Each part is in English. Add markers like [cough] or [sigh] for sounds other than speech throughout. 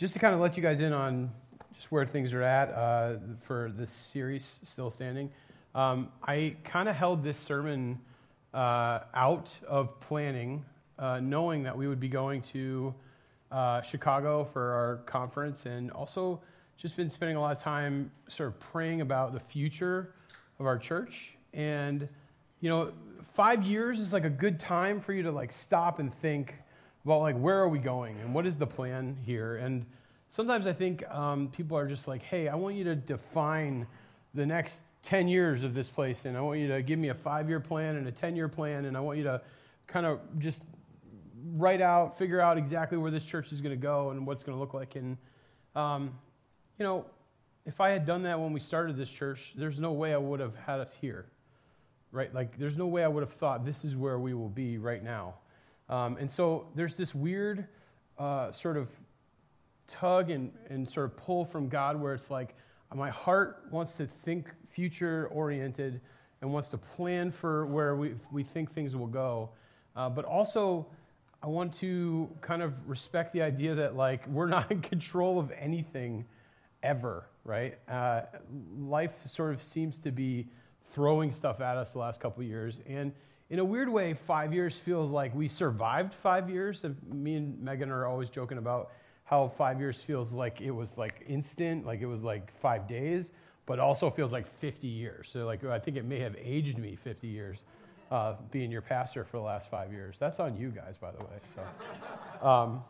just to kind of let you guys in on just where things are at uh, for this series, Still Standing, um, I kind of held this sermon uh, out of planning, uh, knowing that we would be going to uh, Chicago for our conference and also just been spending a lot of time sort of praying about the future of our church. And, you know, five years is like a good time for you to like stop and think about like where are we going and what is the plan here. And sometimes I think um, people are just like, hey, I want you to define the next 10 years of this place, and I want you to give me a five year plan and a 10 year plan, and I want you to kind of just write out, figure out exactly where this church is going to go and what's going to look like. And, um, you know, if I had done that when we started this church, there's no way I would have had us here, right? Like, there's no way I would have thought this is where we will be right now. Um, and so there's this weird uh, sort of tug and, and sort of pull from God where it's like, my heart wants to think future oriented and wants to plan for where we, we think things will go. Uh, but also, I want to kind of respect the idea that, like, we're not in [laughs] control of anything ever, right? Uh, life sort of seems to be throwing stuff at us the last couple of years. And in a weird way, five years feels like we survived five years. Me and Megan are always joking about how five years feels like it was like instant, like it was like five days, but also feels like 50 years. So, like, I think it may have aged me 50 years uh, being your pastor for the last five years. That's on you guys, by the way. So, um,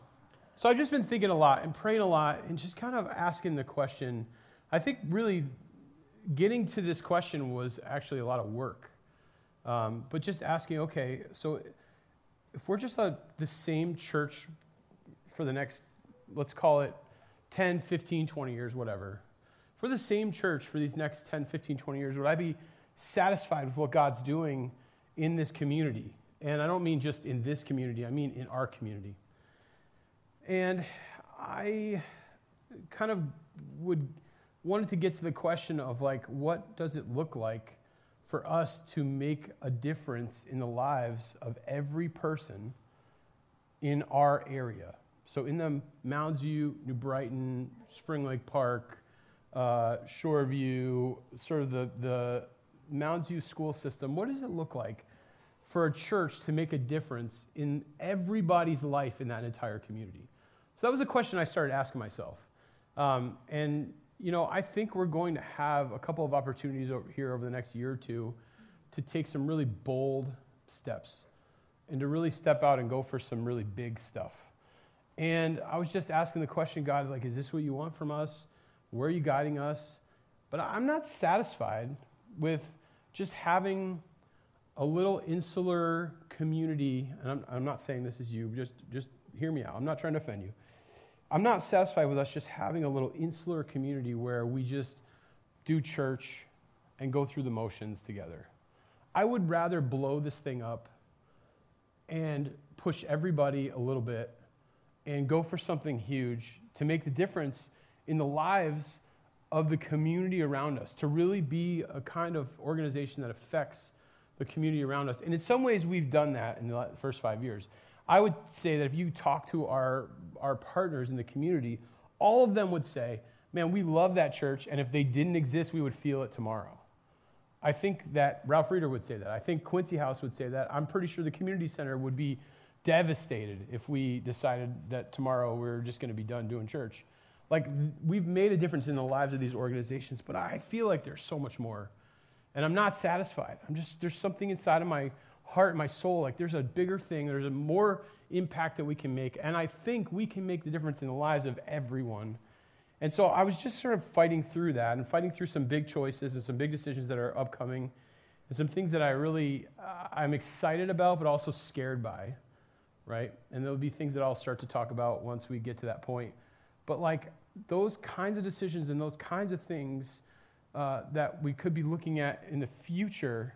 so I've just been thinking a lot and praying a lot and just kind of asking the question. I think really getting to this question was actually a lot of work. Um, but just asking, okay, so if we're just a, the same church for the next let's call it 10, 15, 20 years, whatever, for the same church for these next 10, 15, 20 years, would I be satisfied with what God's doing in this community? And I don't mean just in this community, I mean in our community. And I kind of would wanted to get to the question of like what does it look like for us to make a difference in the lives of every person in our area so in the Mounds View, New Brighton, Spring Lake Park, uh, Shoreview, sort of the, the Mounds View school system, what does it look like for a church to make a difference in everybody's life in that entire community? So that was a question I started asking myself. Um, and, you know, I think we're going to have a couple of opportunities over here over the next year or two to take some really bold steps and to really step out and go for some really big stuff. And I was just asking the question, God, like, is this what you want from us? Where are you guiding us? But I'm not satisfied with just having a little insular community. And I'm, I'm not saying this is you, just, just hear me out. I'm not trying to offend you. I'm not satisfied with us just having a little insular community where we just do church and go through the motions together. I would rather blow this thing up and push everybody a little bit and go for something huge to make the difference in the lives of the community around us, to really be a kind of organization that affects the community around us. And in some ways, we've done that in the first five years. I would say that if you talk to our, our partners in the community, all of them would say, Man, we love that church, and if they didn't exist, we would feel it tomorrow. I think that Ralph Reeder would say that. I think Quincy House would say that. I'm pretty sure the community center would be devastated if we decided that tomorrow we are just going to be done doing church. Like, we've made a difference in the lives of these organizations, but I feel like there's so much more. And I'm not satisfied. I'm just, there's something inside of my heart, my soul. Like, there's a bigger thing, there's a more impact that we can make. And I think we can make the difference in the lives of everyone. And so I was just sort of fighting through that and fighting through some big choices and some big decisions that are upcoming and some things that I really, uh, I'm excited about, but also scared by right? And there'll be things that I'll start to talk about once we get to that point. But like those kinds of decisions and those kinds of things uh, that we could be looking at in the future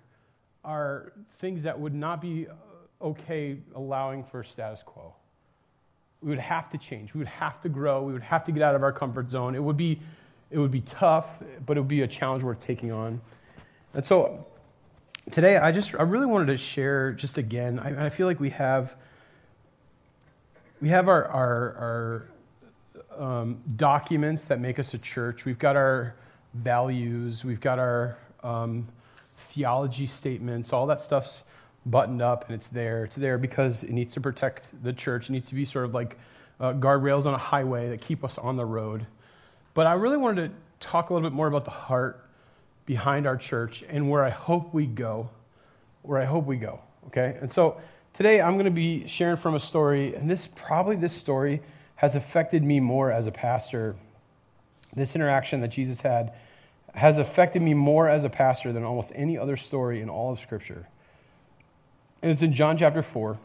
are things that would not be uh, okay allowing for status quo. We would have to change. We would have to grow. We would have to get out of our comfort zone. It would be, it would be tough, but it would be a challenge worth taking on. And so today, I just I really wanted to share just again. I, I feel like we have we have our, our, our um, documents that make us a church. We've got our values. We've got our um, theology statements. All that stuff's buttoned up and it's there. It's there because it needs to protect the church. It needs to be sort of like uh, guardrails on a highway that keep us on the road. But I really wanted to talk a little bit more about the heart behind our church and where I hope we go. Where I hope we go. Okay? And so today I'm going to be sharing from a story, and this probably this story has affected me more as a pastor. This interaction that Jesus had has affected me more as a pastor than almost any other story in all of Scripture. And it's in John chapter 4.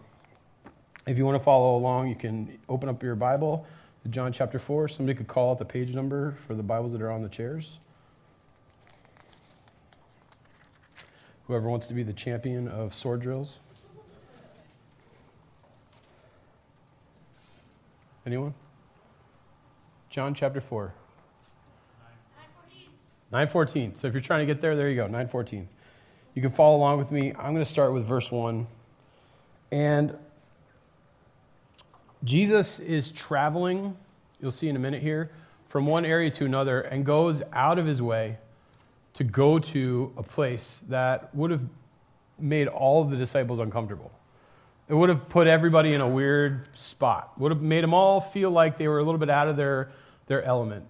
If you want to follow along, you can open up your Bible to John chapter 4. Somebody could call out the page number for the Bibles that are on the chairs. Whoever wants to be the champion of sword drills. Anyone? John chapter 4. 914. So if you're trying to get there, there you go, 914. You can follow along with me. I'm going to start with verse 1. And Jesus is traveling, you'll see in a minute here, from one area to another and goes out of his way to go to a place that would have made all of the disciples uncomfortable. It would have put everybody in a weird spot, would have made them all feel like they were a little bit out of their, their element.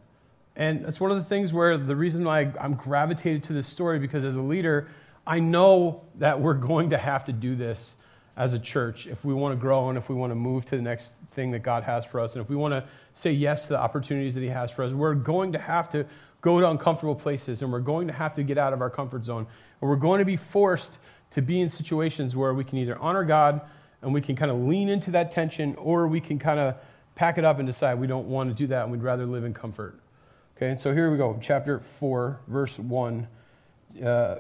And it's one of the things where the reason why I'm gravitated to this story because as a leader, I know that we're going to have to do this as a church if we want to grow and if we want to move to the next thing that God has for us. And if we want to say yes to the opportunities that He has for us, we're going to have to go to uncomfortable places and we're going to have to get out of our comfort zone. And we're going to be forced to be in situations where we can either honor God and we can kind of lean into that tension or we can kind of pack it up and decide we don't want to do that and we'd rather live in comfort. Okay, so here we go, chapter 4, verse 1. Uh,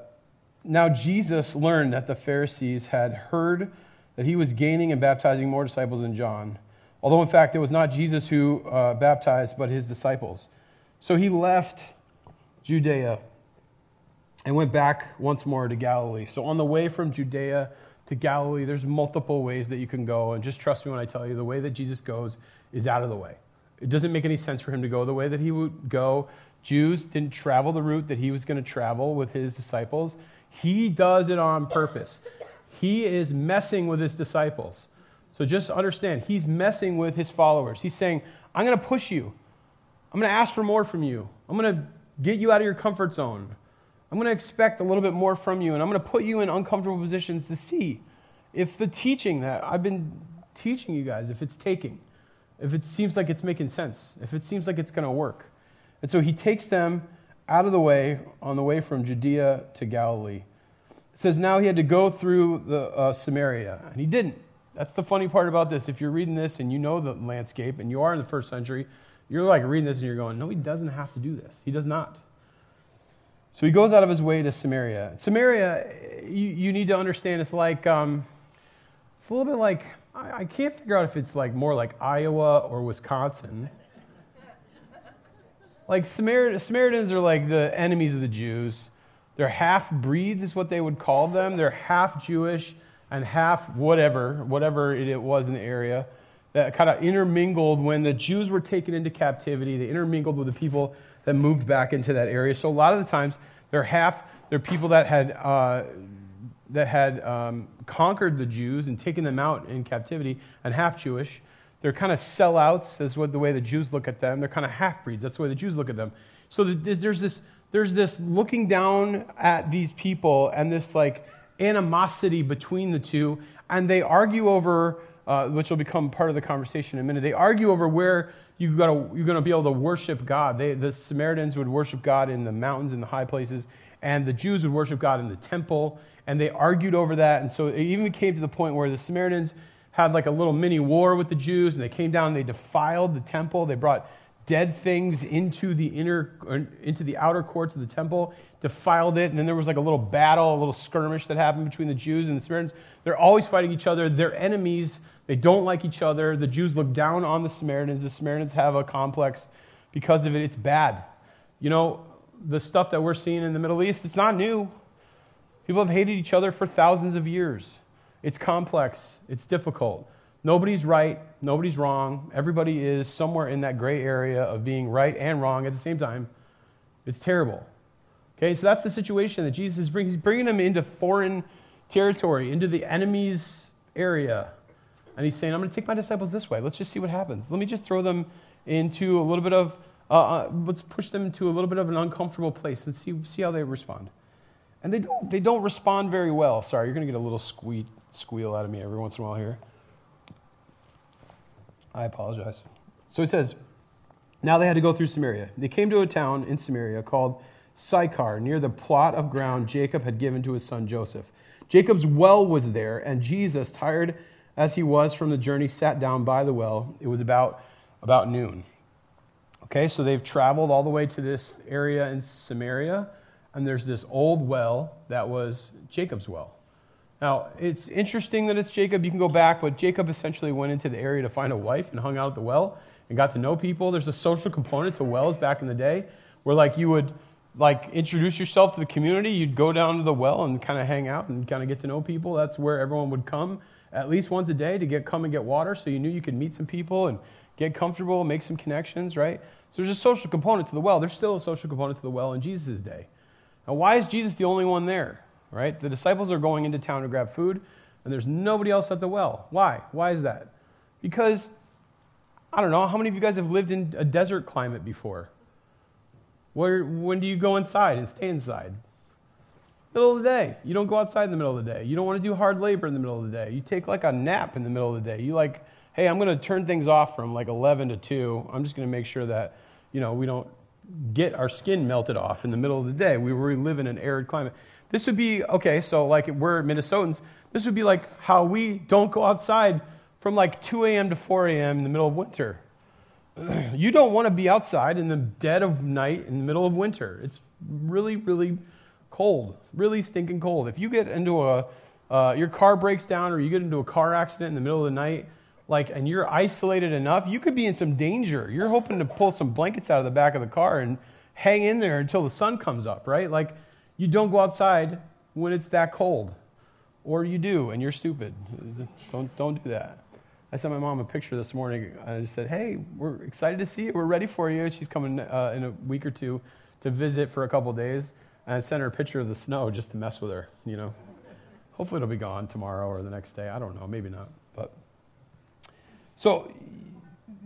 now Jesus learned that the Pharisees had heard that he was gaining and baptizing more disciples than John, although in fact it was not Jesus who uh, baptized, but his disciples. So he left Judea and went back once more to Galilee. So on the way from Judea to Galilee, there's multiple ways that you can go. And just trust me when I tell you, the way that Jesus goes is out of the way. It doesn't make any sense for him to go the way that he would go. Jews didn't travel the route that he was going to travel with his disciples. He does it on purpose. He is messing with his disciples. So just understand, he's messing with his followers. He's saying, I'm going to push you. I'm going to ask for more from you. I'm going to get you out of your comfort zone. I'm going to expect a little bit more from you, and I'm going to put you in uncomfortable positions to see if the teaching that I've been teaching you guys, if it's taking, if it seems like it's making sense, if it seems like it's going to work. And so he takes them out of the way on the way from Judea to Galilee. It says now he had to go through the uh, Samaria, and he didn't. That's the funny part about this. If you're reading this and you know the landscape and you are in the first century, you're like reading this and you're going, no, he doesn't have to do this. He does not. So he goes out of his way to Samaria. Samaria, you, you need to understand, it's like, um, it's a little bit like, I, I can't figure out if it's like more like Iowa or Wisconsin. like Samar- Samaritans are like the enemies of the Jews. They're half breeds, is what they would call them. They're half Jewish and half whatever, whatever it was in the area that kind of intermingled when the Jews were taken into captivity. They intermingled with the people that moved back into that area. So a lot of the times, they're half, they're people that had, uh, that had um, conquered the Jews and taken them out in captivity, and half Jewish. They're kind of sellouts, is what the way the Jews look at them. They're kind of half breeds. That's the way the Jews look at them. So there's this, there's this looking down at these people and this like animosity between the two, and they argue over uh, which will become part of the conversation in a minute. They argue over where you gotta, you're going to be able to worship God. They, the Samaritans would worship God in the mountains and the high places, and the Jews would worship God in the temple. And they argued over that. And so it even came to the point where the Samaritans had like a little mini war with the Jews, and they came down and they defiled the temple. They brought dead things into the inner into the outer courts of the temple defiled it and then there was like a little battle a little skirmish that happened between the jews and the samaritans they're always fighting each other they're enemies they don't like each other. The Jews look down on the Samaritans. The Samaritans have a complex because of it. It's bad. You know, the stuff that we're seeing in the Middle East, it's not new. People have hated each other for thousands of years. It's complex, it's difficult. Nobody's right, nobody's wrong. Everybody is somewhere in that gray area of being right and wrong at the same time. It's terrible. Okay, so that's the situation that Jesus is bringing. He's bringing them into foreign territory, into the enemy's area. And he's saying, I'm going to take my disciples this way. Let's just see what happens. Let me just throw them into a little bit of, uh, uh, let's push them into a little bit of an uncomfortable place and see, see how they respond. And they don't, they don't respond very well. Sorry, you're going to get a little squeak, squeal out of me every once in a while here. I apologize. So he says, Now they had to go through Samaria. They came to a town in Samaria called Sychar, near the plot of ground Jacob had given to his son Joseph. Jacob's well was there, and Jesus, tired as he was from the journey, sat down by the well. It was about, about noon. Okay, so they've traveled all the way to this area in Samaria, and there's this old well that was Jacob's well. Now, it's interesting that it's Jacob. You can go back, but Jacob essentially went into the area to find a wife and hung out at the well and got to know people. There's a social component to wells back in the day where, like, you would like introduce yourself to the community. You'd go down to the well and kind of hang out and kind of get to know people. That's where everyone would come at least once a day to get come and get water. So you knew you could meet some people and get comfortable, make some connections, right? So there's a social component to the well. There's still a social component to the well in Jesus' day. Now, why is Jesus the only one there? Right? The disciples are going into town to grab food, and there's nobody else at the well. Why? Why is that? Because I don't know. How many of you guys have lived in a desert climate before? Where, when do you go inside and stay inside? Middle of the day. You don't go outside in the middle of the day. You don't want to do hard labor in the middle of the day. You take like a nap in the middle of the day. You like, hey, I'm going to turn things off from like 11 to 2. I'm just going to make sure that, you know, we don't get our skin melted off in the middle of the day. We, we live in an arid climate. This would be, okay, so like we're Minnesotans, this would be like how we don't go outside from like 2 a.m. to 4 a.m. in the middle of winter. [clears throat] you don't want to be outside in the dead of night in the middle of winter. It's really, really cold, really stinking cold. If you get into a, uh, your car breaks down or you get into a car accident in the middle of the night, like, and you're isolated enough, you could be in some danger. You're hoping to pull some blankets out of the back of the car and hang in there until the sun comes up, right? Like, you don't go outside when it's that cold. Or you do, and you're stupid. Don't, don't do that. I sent my mom a picture this morning. I just said, "Hey, we're excited to see you. We're ready for you." She's coming uh, in a week or two to visit for a couple days. And I sent her a picture of the snow just to mess with her. You know, hopefully it'll be gone tomorrow or the next day. I don't know, maybe not. So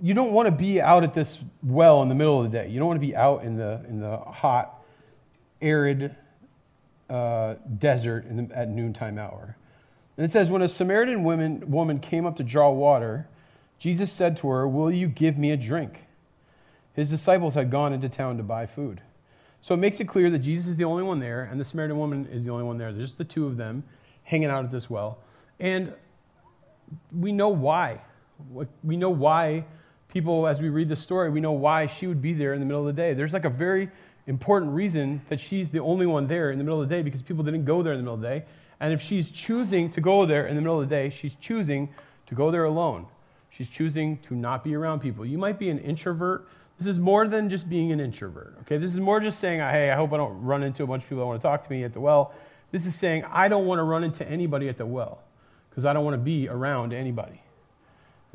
you don't want to be out at this well in the middle of the day. You don't want to be out in the in the hot, arid uh, desert the, at noontime hour. And it says, When a Samaritan woman, woman came up to draw water, Jesus said to her, Will you give me a drink? His disciples had gone into town to buy food. So it makes it clear that Jesus is the only one there, and the Samaritan woman is the only one there. There's just the two of them hanging out at this well. And we know why. We know why people, as we read the story, we know why she would be there in the middle of the day. There's like a very important reason that she's the only one there in the middle of the day because people didn't go there in the middle of the day. And if she's choosing to go there in the middle of the day, she's choosing to go there alone. She's choosing to not be around people. You might be an introvert. This is more than just being an introvert. Okay, this is more just saying, "Hey, I hope I don't run into a bunch of people that want to talk to me at the well." This is saying, "I don't want to run into anybody at the well because I don't want to be around anybody."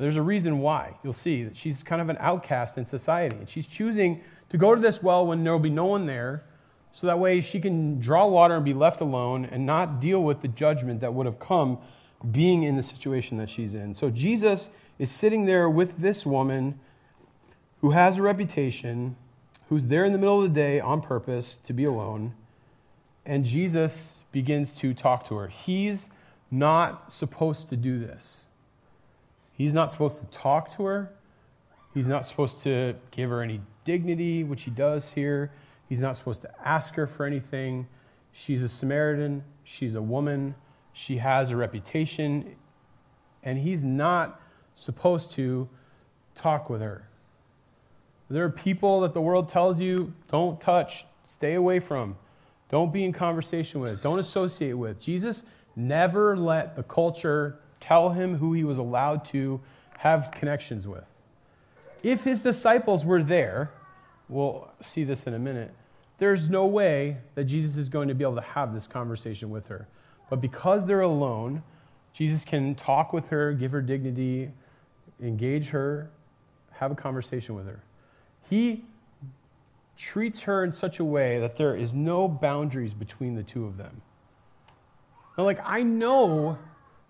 There's a reason why. You'll see that she's kind of an outcast in society, and she's choosing to go to this well when there will be no one there so that way she can draw water and be left alone and not deal with the judgment that would have come being in the situation that she's in. So Jesus is sitting there with this woman who has a reputation, who's there in the middle of the day on purpose to be alone, and Jesus begins to talk to her. He's not supposed to do this. He's not supposed to talk to her. He's not supposed to give her any dignity, which he does here. He's not supposed to ask her for anything. She's a Samaritan. She's a woman. She has a reputation. And he's not supposed to talk with her. There are people that the world tells you don't touch, stay away from, don't be in conversation with, don't associate with. Jesus never let the culture tell him who he was allowed to have connections with. If his disciples were there, we'll see this in a minute, there's no way that Jesus is going to be able to have this conversation with her. But because they're alone, Jesus can talk with her, give her dignity, engage her, have a conversation with her. He treats her in such a way that there is no boundaries between the two of them. Now, like, I know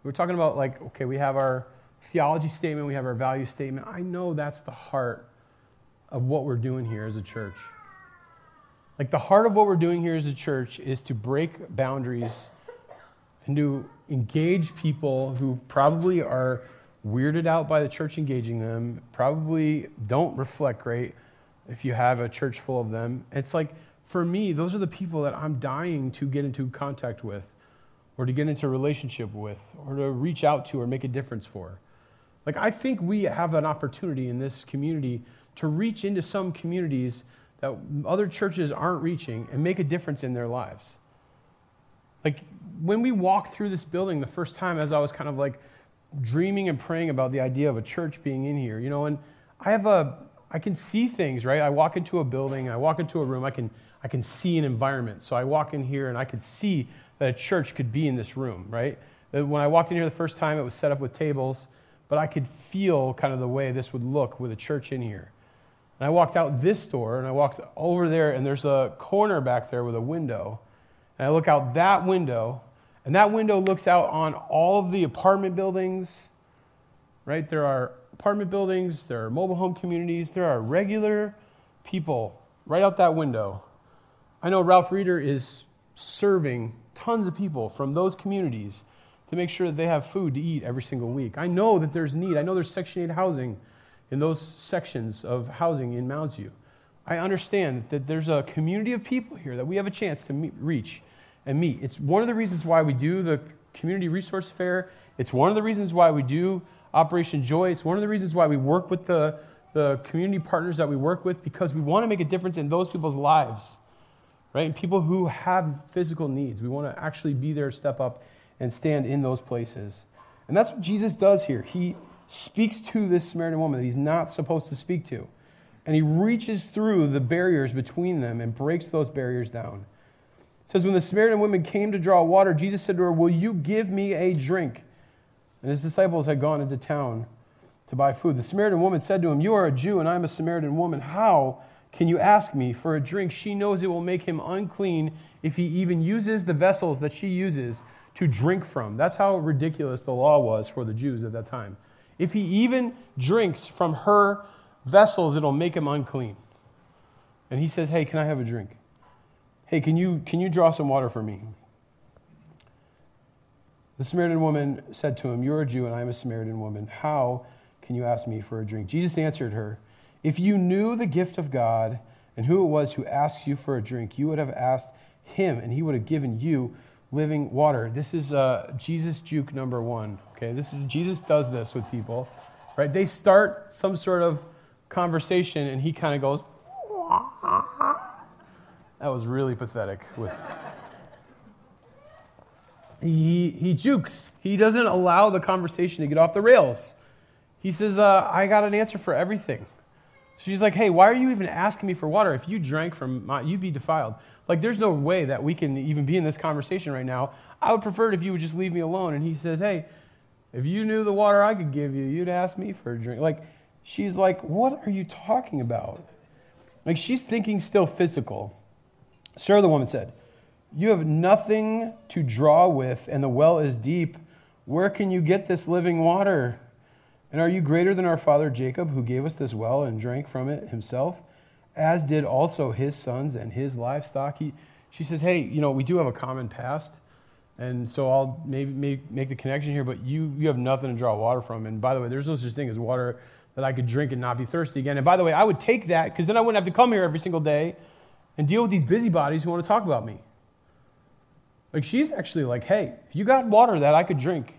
we're talking about, like, okay, we have our theology statement, we have our value statement. I know that's the heart of what we're doing here as a church. Like, the heart of what we're doing here as a church is to break boundaries and to engage people who probably are weirded out by the church engaging them, probably don't reflect great if you have a church full of them. It's like, for me, those are the people that I'm dying to get into contact with, or to get into a relationship with, or to reach out to, or make a difference for. Like, I think we have an opportunity in this community to reach into some communities that other churches aren't reaching and make a difference in their lives. Like, when we walked through this building the first time, as I was kind of like dreaming and praying about the idea of a church being in here, you know, and I have a, I can see things, right? I walk into a building, I walk into a room, I can, I can see an environment. So I walk in here and I could see that a church could be in this room, right? When I walked in here the first time, it was set up with tables, but I could feel kind of the way this would look with a church in here. And I walked out this door and I walked over there, and there's a corner back there with a window. And I look out that window, and that window looks out on all of the apartment buildings, right? There are apartment buildings, there are mobile home communities, there are regular people right out that window. I know Ralph Reeder is serving tons of people from those communities to make sure that they have food to eat every single week. I know that there's need. I know there's Section 8 housing in those sections of housing in Mounds View. I understand that there's a community of people here that we have a chance to meet, reach and meet. It's one of the reasons why we do the Community Resource Fair. It's one of the reasons why we do Operation Joy. It's one of the reasons why we work with the, the community partners that we work with because we want to make a difference in those people's lives, right? People who have physical needs. We want to actually be there, step up, and stand in those places. And that's what Jesus does here. He speaks to this Samaritan woman that he's not supposed to speak to. And he reaches through the barriers between them and breaks those barriers down. It says, When the Samaritan woman came to draw water, Jesus said to her, Will you give me a drink? And his disciples had gone into town to buy food. The Samaritan woman said to him, You are a Jew, and I am a Samaritan woman. How can you ask me for a drink? She knows it will make him unclean if he even uses the vessels that she uses to drink from. That's how ridiculous the law was for the Jews at that time. If he even drinks from her vessels, it'll make him unclean. And he says, Hey, can I have a drink? Hey, can you, can you draw some water for me? The Samaritan woman said to him, You're a Jew and I am a Samaritan woman. How can you ask me for a drink? Jesus answered her, If you knew the gift of God and who it was who asks you for a drink, you would have asked him and he would have given you living water. This is uh, Jesus juke number one. Okay, this is Jesus does this with people, right? They start some sort of conversation and he kind of goes, that was really pathetic. With he, he jukes. He doesn't allow the conversation to get off the rails. He says, uh, I got an answer for everything. She's like, hey, why are you even asking me for water? If you drank from my, you'd be defiled. Like, there's no way that we can even be in this conversation right now. I would prefer it if you would just leave me alone. And he says, hey, if you knew the water I could give you, you'd ask me for a drink. Like, she's like, what are you talking about? Like, she's thinking still physical. Sir, the woman said, you have nothing to draw with, and the well is deep. Where can you get this living water? And are you greater than our father Jacob, who gave us this well and drank from it himself, as did also his sons and his livestock? He, she says, Hey, you know, we do have a common past. And so I'll maybe make, make the connection here, but you, you have nothing to draw water from. And by the way, there's no such thing as water that I could drink and not be thirsty again. And by the way, I would take that because then I wouldn't have to come here every single day and deal with these busybodies who want to talk about me. Like she's actually like, hey, if you got water that I could drink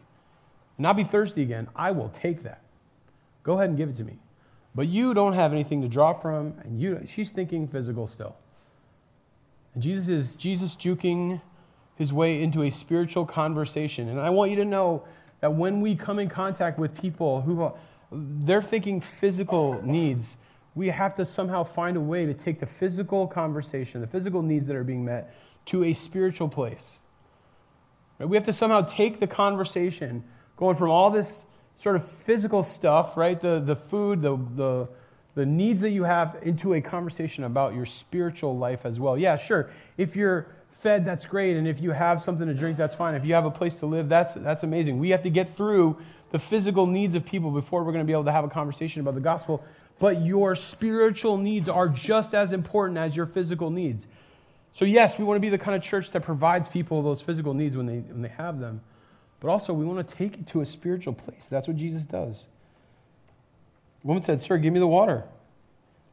and not be thirsty again, I will take that. Go ahead and give it to me. But you don't have anything to draw from, and you she's thinking physical still. And Jesus is Jesus juking his way into a spiritual conversation. And I want you to know that when we come in contact with people who they're thinking physical needs, we have to somehow find a way to take the physical conversation, the physical needs that are being met, to a spiritual place. We have to somehow take the conversation, going from all this sort of physical stuff, right? The, the food, the, the, the needs that you have, into a conversation about your spiritual life as well. Yeah, sure. If you're fed, that's great. And if you have something to drink, that's fine. If you have a place to live, that's, that's amazing. We have to get through the physical needs of people before we're going to be able to have a conversation about the gospel. But your spiritual needs are just as important as your physical needs. So, yes, we want to be the kind of church that provides people those physical needs when they, when they have them. But also, we want to take it to a spiritual place. That's what Jesus does. The woman said, Sir, give me the water,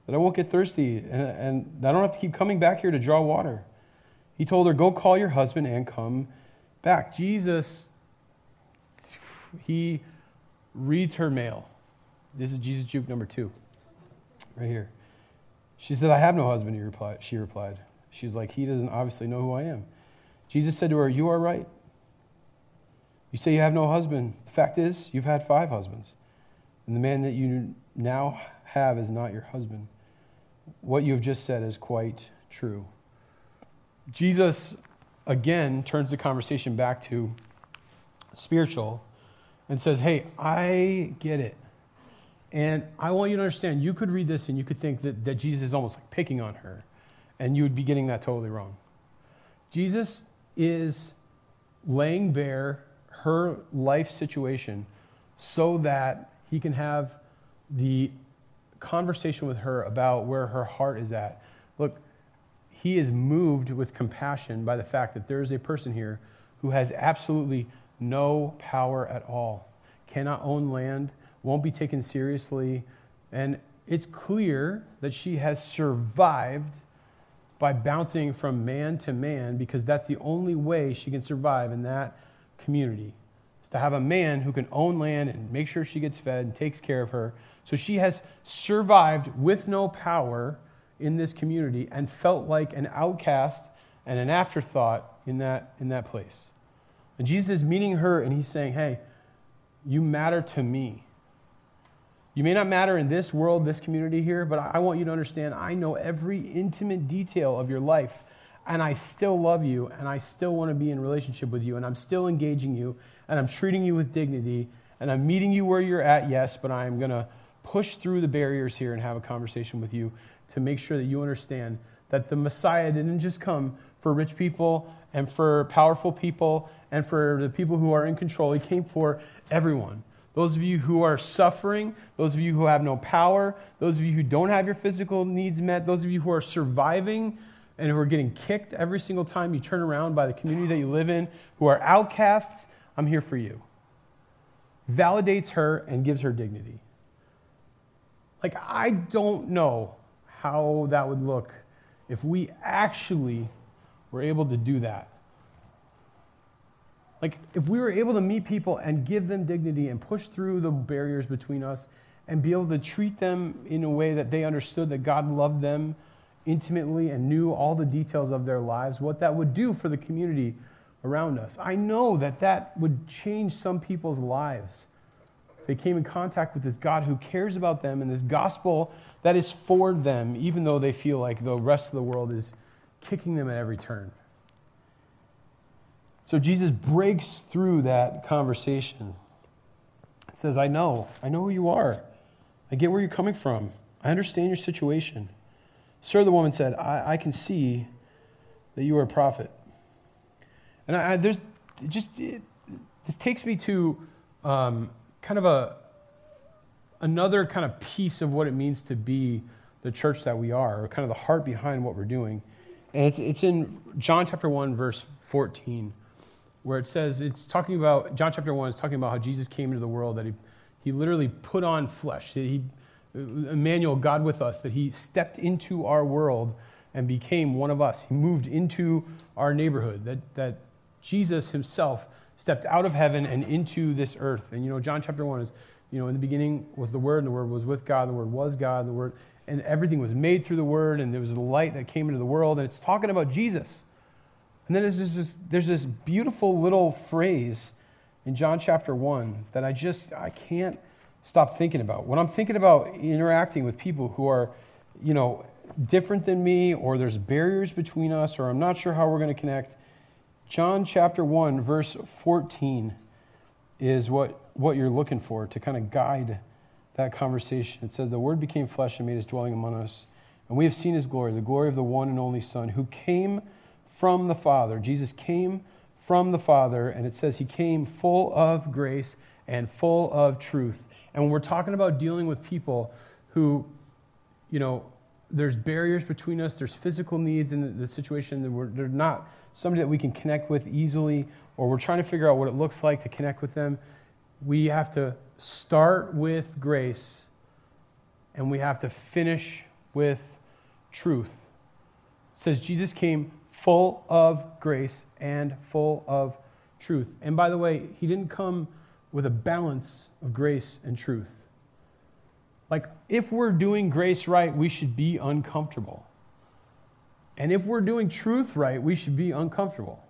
that I won't get thirsty, and, and I don't have to keep coming back here to draw water. He told her, Go call your husband and come back. Jesus, he reads her mail. This is Jesus juke number two, right here. She said, I have no husband, he replied, she replied. She's like, He doesn't obviously know who I am. Jesus said to her, You are right. You say you have no husband. The fact is, you've had five husbands, and the man that you now have is not your husband. What you have just said is quite true. Jesus, again, turns the conversation back to spiritual and says, Hey, I get it. And I want you to understand, you could read this and you could think that, that Jesus is almost like picking on her, and you would be getting that totally wrong. Jesus is laying bare her life situation so that he can have the conversation with her about where her heart is at. Look, he is moved with compassion by the fact that there is a person here who has absolutely no power at all, cannot own land, won't be taken seriously, and it's clear that she has survived by bouncing from man to man because that's the only way she can survive in that community. Is to have a man who can own land and make sure she gets fed and takes care of her. So she has survived with no power in this community and felt like an outcast and an afterthought in that, in that place. And Jesus is meeting her and he's saying, Hey, you matter to me. You may not matter in this world, this community here, but I want you to understand I know every intimate detail of your life, and I still love you, and I still want to be in relationship with you, and I'm still engaging you, and I'm treating you with dignity, and I'm meeting you where you're at, yes, but I'm going to push through the barriers here and have a conversation with you to make sure that you understand that the Messiah didn't just come for rich people and for powerful people and for the people who are in control. He came for everyone. Those of you who are suffering, those of you who have no power, those of you who don't have your physical needs met, those of you who are surviving and who are getting kicked every single time you turn around by the community that you live in, who are outcasts, I'm here for you. Validates her and gives her dignity. Like, I don't know how that would look if we actually were able to do that. Like, if we were able to meet people and give them dignity and push through the barriers between us and be able to treat them in a way that they understood that God loved them intimately and knew all the details of their lives, what that would do for the community around us. I know that that would change some people's lives. They came in contact with this God who cares about them and this gospel that is for them, even though they feel like the rest of the world is kicking them at every turn. So Jesus breaks through that conversation. says, I know. I know who you are. I get where you're coming from. I understand your situation. Sir, the woman said, I, I can see that you are a prophet. And I, I there's just, it, this takes me to um, kind of a, another kind of piece of what it means to be the church that we are, or kind of the heart behind what we're doing. And it's, it's in John chapter 1, verse 14, where it says, it's talking about, John chapter 1 is talking about how Jesus came into the world, that he, he literally put on flesh. He, Emmanuel, God with us, that he stepped into our world and became one of us. He moved into our neighborhood, that, that Jesus himself stepped out of heaven and into this earth. And you know, John chapter 1 is, you know, in the beginning was the Word, and the Word was with God, and the Word was God, and the Word, and everything was made through the Word, and there was the light that came into the world, and it's talking about Jesus. And then there's this, there's this beautiful little phrase in John chapter 1 that I just, I can't stop thinking about. When I'm thinking about interacting with people who are, you know, different than me, or there's barriers between us, or I'm not sure how we're going to connect, John chapter 1, verse 14 is what, what you're looking for to kind of guide that conversation. It said, The Word became flesh and made his dwelling among us. And we have seen his glory, the glory of the one and only Son, who came from the Father. Jesus came from the Father, and it says he came full of grace and full of truth. And when we're talking about dealing with people who, you know, there's barriers between us, there's physical needs in the, situation that we're, they're not somebody that we can connect with easily, or we're trying to figure out what it looks like to connect with them, we have to start with grace and we have to finish with truth. It says Jesus came full of grace and full of truth. And by the way, he didn't come with a balance of grace and truth. Like, if we're doing grace right, we should be uncomfortable. And if we're doing truth right, we should be uncomfortable.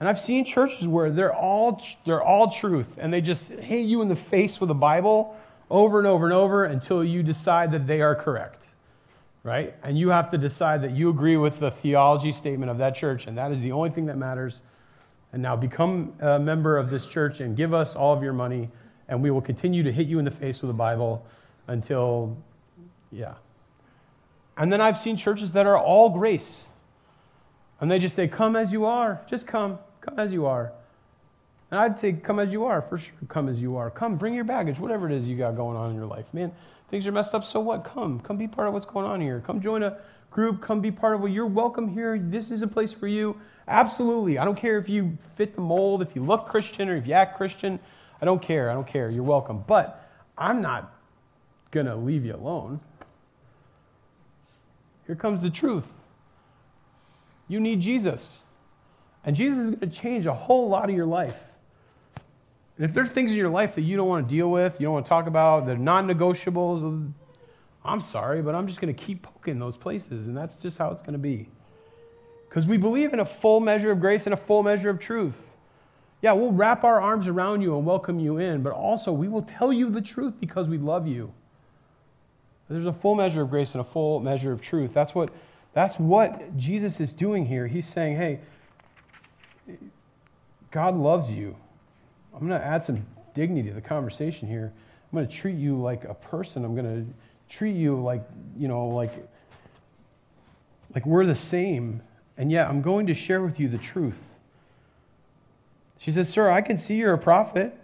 And I've seen churches where they're all, they're all truth, and they just hit you in the face with the Bible over and over and over until you decide that they are correct, right? And you have to decide that you agree with the theology statement of that church, and that is the only thing that matters. And now become a member of this church and give us all of your money, and we will continue to hit you in the face with the Bible until, yeah. And then I've seen churches that are all grace. And they just say, Come as you are. Just come. Come as you are. And I'd say, Come as you are. For sure, come as you are. Come, bring your baggage, whatever it is you got going on in your life. Man, things are messed up, so what? Come. Come be part of what's going on here. Come join a group. Come be part of what you're welcome here. This is a place for you. Absolutely. I don't care if you fit the mold, if you look Christian, or if you act Christian. I don't care. I don't care. You're welcome. But I'm not going to leave you alone. Here comes the truth. You need Jesus. And Jesus is going to change a whole lot of your life. And if there's things in your life that you don't want to deal with, you don't want to talk about, they're non negotiables, I'm sorry, but I'm just going to keep poking those places. And that's just how it's going to be. Because we believe in a full measure of grace and a full measure of truth. Yeah, we'll wrap our arms around you and welcome you in, but also we will tell you the truth because we love you. There's a full measure of grace and a full measure of truth. That's what, that's what Jesus is doing here. He's saying, hey, God loves you. I'm going to add some dignity to the conversation here. I'm going to treat you like a person. I'm going to treat you like, you know, like, like we're the same. And yet I'm going to share with you the truth. She says, Sir, I can see you're a prophet.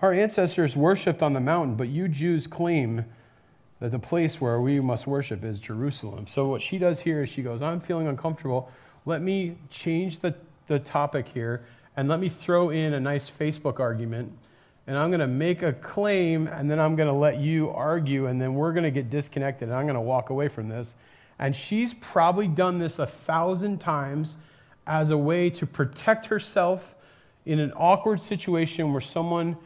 Our ancestors worshiped on the mountain, but you Jews claim that the place where we must worship is Jerusalem. So what she does here is she goes, I'm feeling uncomfortable. Let me change the, the topic here and let me throw in a nice Facebook argument. And I'm going to make a claim and then I'm going to let you argue and then we're going to get disconnected and I'm going to walk away from this. And she's probably done this a thousand times as a way to protect herself in an awkward situation where someone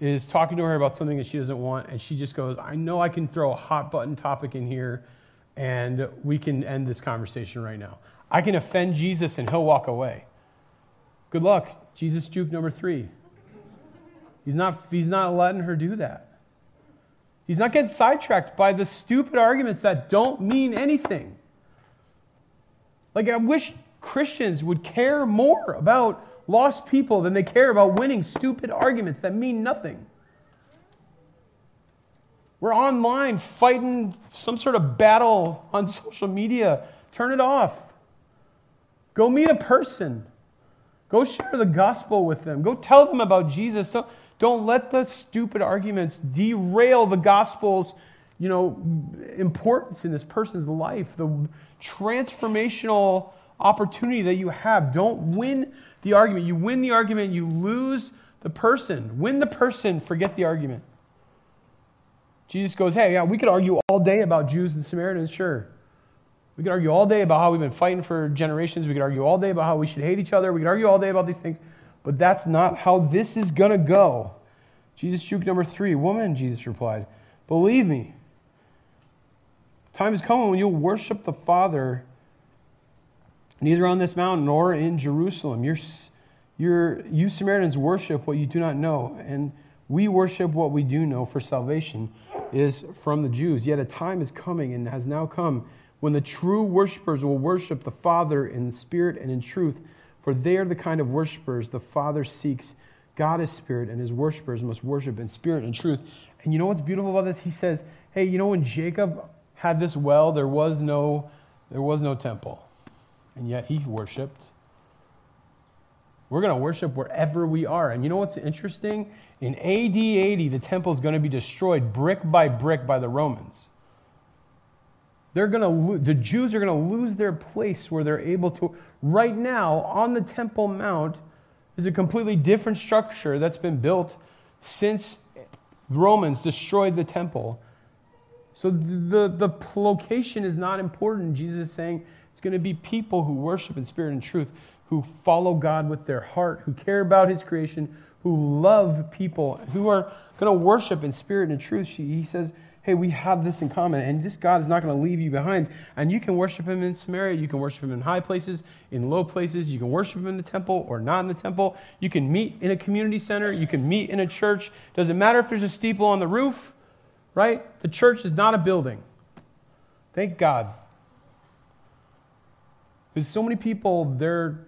is talking to her about something that she doesn't want, and she just goes, I know I can throw a hot button topic in here, and we can end this conversation right now. I can offend Jesus, and he'll walk away. Good luck. Jesus juke number three. He's not, he's not letting her do that. He's not getting sidetracked by the stupid arguments that don't mean anything. Like, I wish Christians would care more about lost people than they care about winning stupid arguments that mean nothing. We're online fighting some sort of battle on social media. Turn it off. Go meet a person. Go share the gospel with them. Go tell them about Jesus. Don't, don't let the stupid arguments derail the gospel's you know, importance in this person's life, the transformational opportunity that you have. Don't win the argument. You win the argument, you lose the person. Win the person, forget the argument. Jesus goes, Hey, yeah, we could argue all day about Jews and Samaritans, sure. We could argue all day about how we've been fighting for generations. We could argue all day about how we should hate each other. We could argue all day about these things. But that's not how this is going to go. Jesus juke number three. Woman, Jesus replied, Believe me, time is coming when you'll worship the Father neither on this mountain nor in Jerusalem. You're, you're, you Samaritans worship what you do not know, and we worship what we do know, for salvation is from the Jews. Yet a time is coming and has now come when the true worshippers will worship the Father in spirit and in truth, for they are the kind of worshipers the Father seeks. God is spirit, and his worshipers must worship in spirit and truth. And you know what's beautiful about this? He says, Hey, you know when Jacob had this well, there was no, there was no temple. And yet he worshiped. We're going to worship wherever we are. And you know what's interesting? In AD 80, the temple is going to be destroyed brick by brick by the Romans. They're going to lo- the Jews are going to lose their place where they're able to. Right now, on the Temple Mount, is a completely different structure that's been built since Romans destroyed the temple. So the, the, the location is not important. Jesus is saying it's going to be people who worship in spirit and truth, who follow God with their heart, who care about his creation, who love people, who are going to worship in spirit and truth. He says, hey, we have this in common, and this God is not going to leave you behind. And you can worship him in Samaria, you can worship him in high places, in low places, you can worship him in the temple or not in the temple. You can meet in a community center, you can meet in a church. Doesn't matter if there's a steeple on the roof, right? The church is not a building. Thank God. Because so many people, their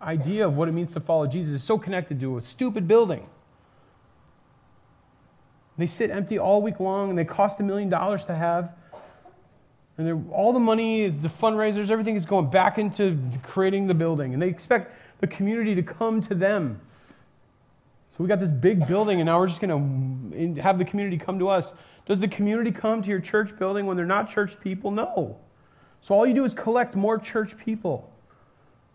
idea of what it means to follow Jesus is so connected to a stupid building. They sit empty all week long and they cost a million dollars to have. And all the money, the fundraisers, everything is going back into creating the building. And they expect the community to come to them. So we got this big building, and now we're just going to have the community come to us. Does the community come to your church building when they're not church people? No. So all you do is collect more church people.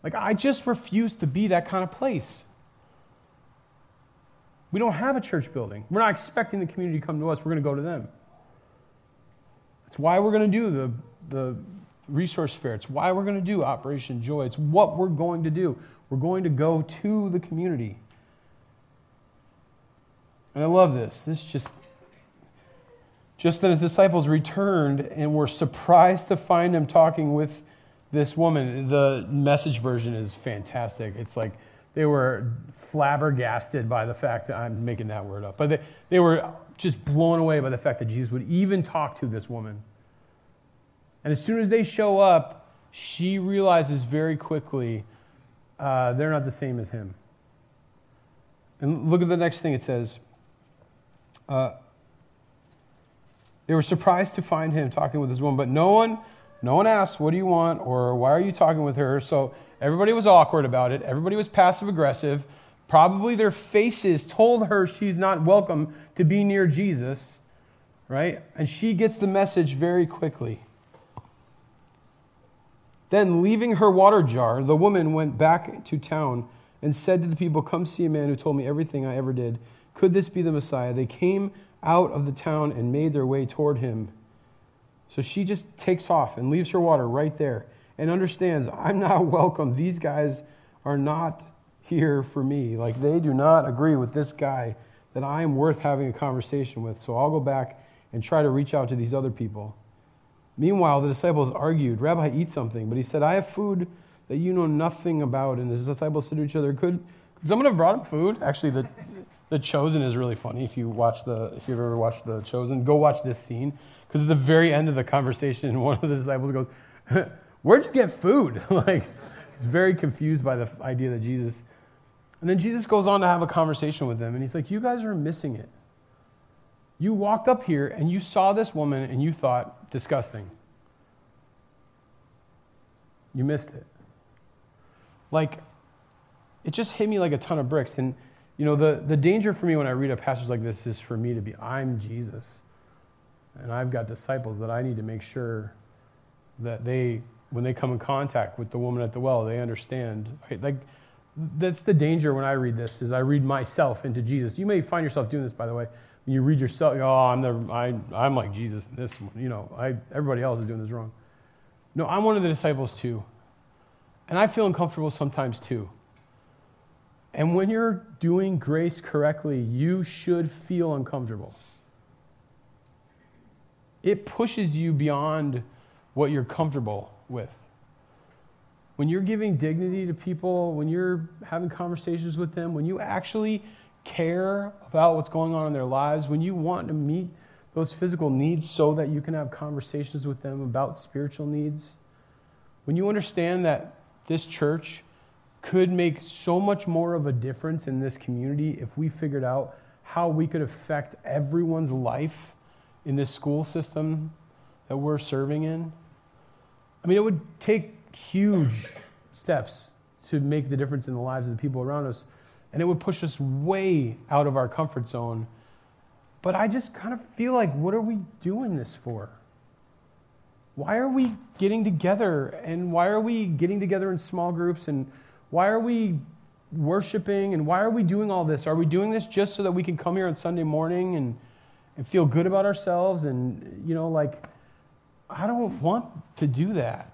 Like, I just refuse to be that kind of place. We don't have a church building. We're not expecting the community to come to us. We're going to go to them. That's why we're going to do the, the resource fair. It's why we're going to do Operation Joy. It's what we're going to do. We're going to go to the community. And I love this. This just just then his disciples returned and were surprised to find him talking with this woman. The message version is fantastic. It's like they were flabbergasted by the fact that I'm making that word up, but they, they were just blown away by the fact that Jesus would even talk to this woman. And as soon as they show up, she realizes very quickly uh, they're not the same as him. And look at the next thing it says. Uh, they were surprised to find him talking with this woman, but no one, no one asked, "What do you want?" or "Why are you talking with her?" So everybody was awkward about it. Everybody was passive aggressive. Probably their faces told her she's not welcome to be near Jesus, right? And she gets the message very quickly. Then, leaving her water jar, the woman went back to town and said to the people, Come see a man who told me everything I ever did. Could this be the Messiah? They came out of the town and made their way toward him. So she just takes off and leaves her water right there and understands I'm not [laughs] welcome. These guys are not here for me. Like they do not agree with this guy that I am worth having a conversation with. So I'll go back and try to reach out to these other people. Meanwhile, the disciples argued, Rabbi, eat something. But he said, I have food that you know nothing about. And the disciples said to each other, Could, could someone have brought him food? Actually, the, the Chosen is really funny. If you watch the, if you've ever watched The Chosen, go watch this scene. Because at the very end of the conversation, [laughs] one of the disciples goes, [laughs] Where'd you get food? [laughs] like, he's very confused by the idea that Jesus and then Jesus goes on to have a conversation with them, and he's like, You guys are missing it. You walked up here and you saw this woman and you thought, disgusting. You missed it. Like, it just hit me like a ton of bricks. And, you know, the, the danger for me when I read a passage like this is for me to be, I'm Jesus. And I've got disciples that I need to make sure that they, when they come in contact with the woman at the well, they understand. Right? Like, that's the danger when I read this is I read myself into Jesus. You may find yourself doing this, by the way. When you read yourself, oh, I'm the, I, I'm like Jesus. This, you know, I, everybody else is doing this wrong. No, I'm one of the disciples too, and I feel uncomfortable sometimes too. And when you're doing grace correctly, you should feel uncomfortable. It pushes you beyond what you're comfortable with when you're giving dignity to people, when you're having conversations with them, when you actually care about what's going on in their lives, when you want to meet those physical needs so that you can have conversations with them about spiritual needs, when you understand that this church could make so much more of a difference in this community if we figured out how we could affect everyone's life in this school system that we're serving in. I mean, it would take huge steps to make the difference in the lives of the people around us, and it would push us way out of our comfort zone. But I just kind of feel like, what are we doing this for? Why are we getting together? And why are we getting together in small groups? And why are we worshiping? And why are we doing all this? Are we doing this just so that we can come here on Sunday morning and, and feel good about ourselves? And, you know, like, I don't want to do that.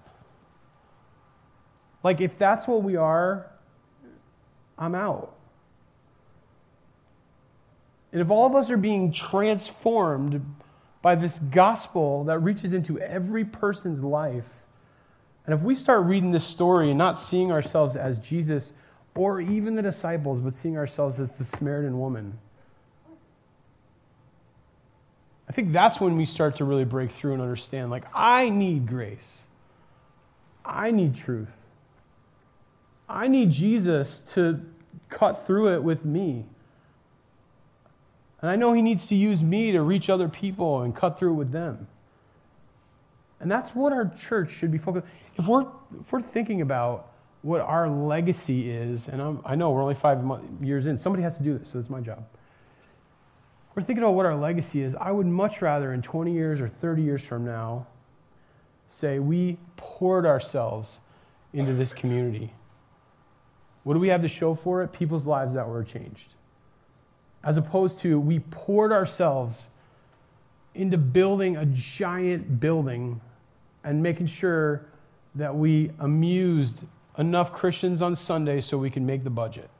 Like, if that's what we are, I'm out. And if all of us are being transformed by this gospel that reaches into every person's life. And if we start reading this story and not seeing ourselves as Jesus or even the disciples, but seeing ourselves as the Samaritan woman, I think that's when we start to really break through and understand like, I need grace. I need truth. I need Jesus to cut through it with me. And I know He needs to use me to reach other people and cut through with them. And that's what our church should be focused. If we're if we're thinking about what our legacy is, and I'm, i know we're only five years in, somebody has to do this, so it's my job. We're thinking about what our legacy is. I would much rather, in 20 years or 30 years from now, say we poured ourselves into this community. What do we have to show for it? People's lives that were changed as opposed to we poured ourselves into building a giant building and making sure that we amused enough Christians on Sunday so we can make the budget.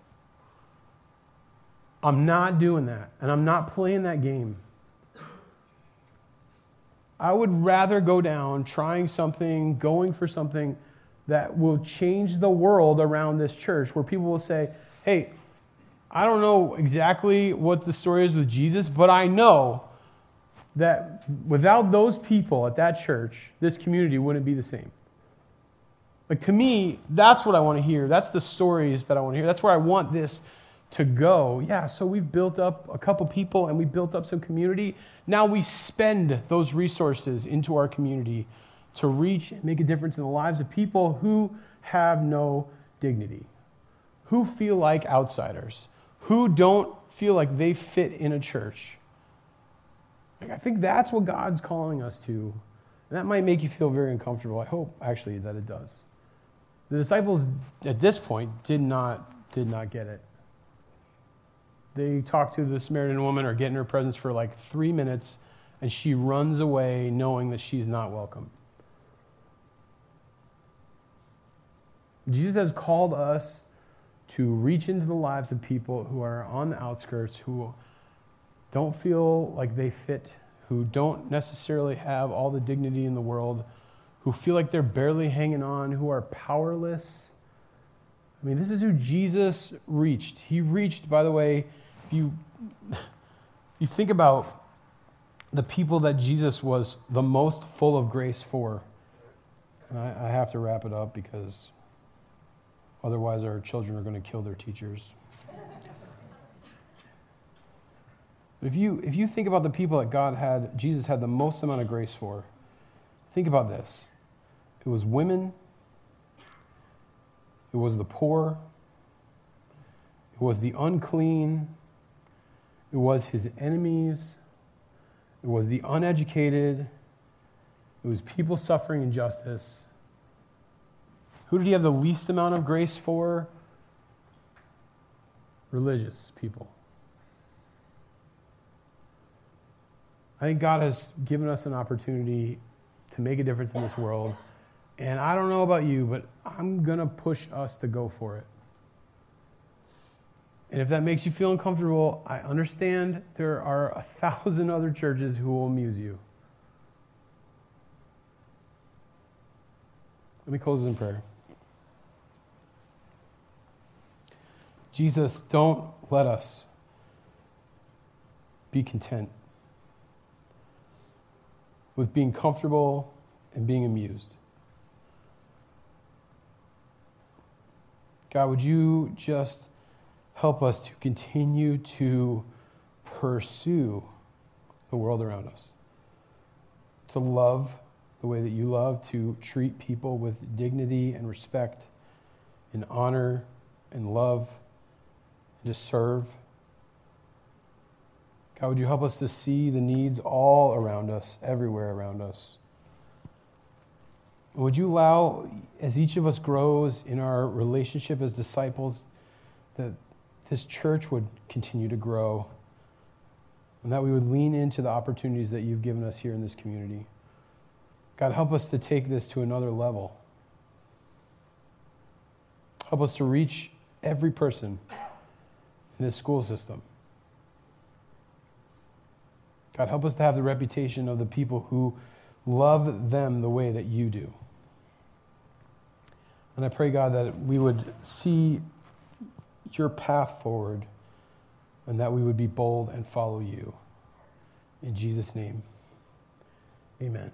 I'm not doing that, and I'm not playing that game. I would rather go down trying something, going for something that will change the world around this church, where people will say, hey, I don't know exactly what the story is with Jesus, but I know that without those people at that church, this community wouldn't be the same. Like to me, that's what I want to hear. That's the stories that I want to hear. That's where I want this to go. Yeah, so we've built up a couple people and we built up some community. Now we spend those resources into our community to reach and make a difference in the lives of people who have no dignity, who feel like outsiders who don't feel like they fit in a church. Like, I think that's what God's calling us to. And that might make you feel very uncomfortable. I hope actually that it does. The disciples at this point did not did not get it. They talk to the Samaritan woman or get in her presence for like three minutes, and she runs away knowing that she's not welcome. Jesus has called us to reach into the lives of people who are on the outskirts, who don't feel like they fit, who don't necessarily have all the dignity in the world, who feel like they're barely hanging on, who are powerless. I mean, this is who Jesus reached. He reached, by the way, you, you think about the people that Jesus was the most full of grace for, I, I have to wrap it up because Otherwise, our children are going to kill their teachers. But if you, if you think about the people that God had, Jesus had the most amount of grace for, think about this. It was women, it was the poor, it was the unclean, it was his enemies, it was the uneducated, it was people suffering injustice. Who did he have the least amount of grace for? Religious people. I think God has given us an opportunity to make a difference in this world. And I don't know about you, but I'm going to push us to go for it. And if that makes you feel uncomfortable, I understand there are a thousand other churches who will amuse you. Let me close this in prayer. Jesus, don't let us be content with being comfortable and being amused. God, would you just help us to continue to pursue the world around us, to love the way that you love, to treat people with dignity and respect, and honor and love, and to serve. God, would you help us to see the needs all around us, everywhere around us? Would you allow, as each of us grows in our relationship as disciples, that this church would continue to grow and that we would lean into the opportunities that you've given us here in this community? God, help us to take this to another level. Help us to reach every person in this school system. God, help us to have the reputation of the people who love them the way that you do. And I pray, God, that we would see your path forward and that we would be bold and follow you. In Jesus' name, amen.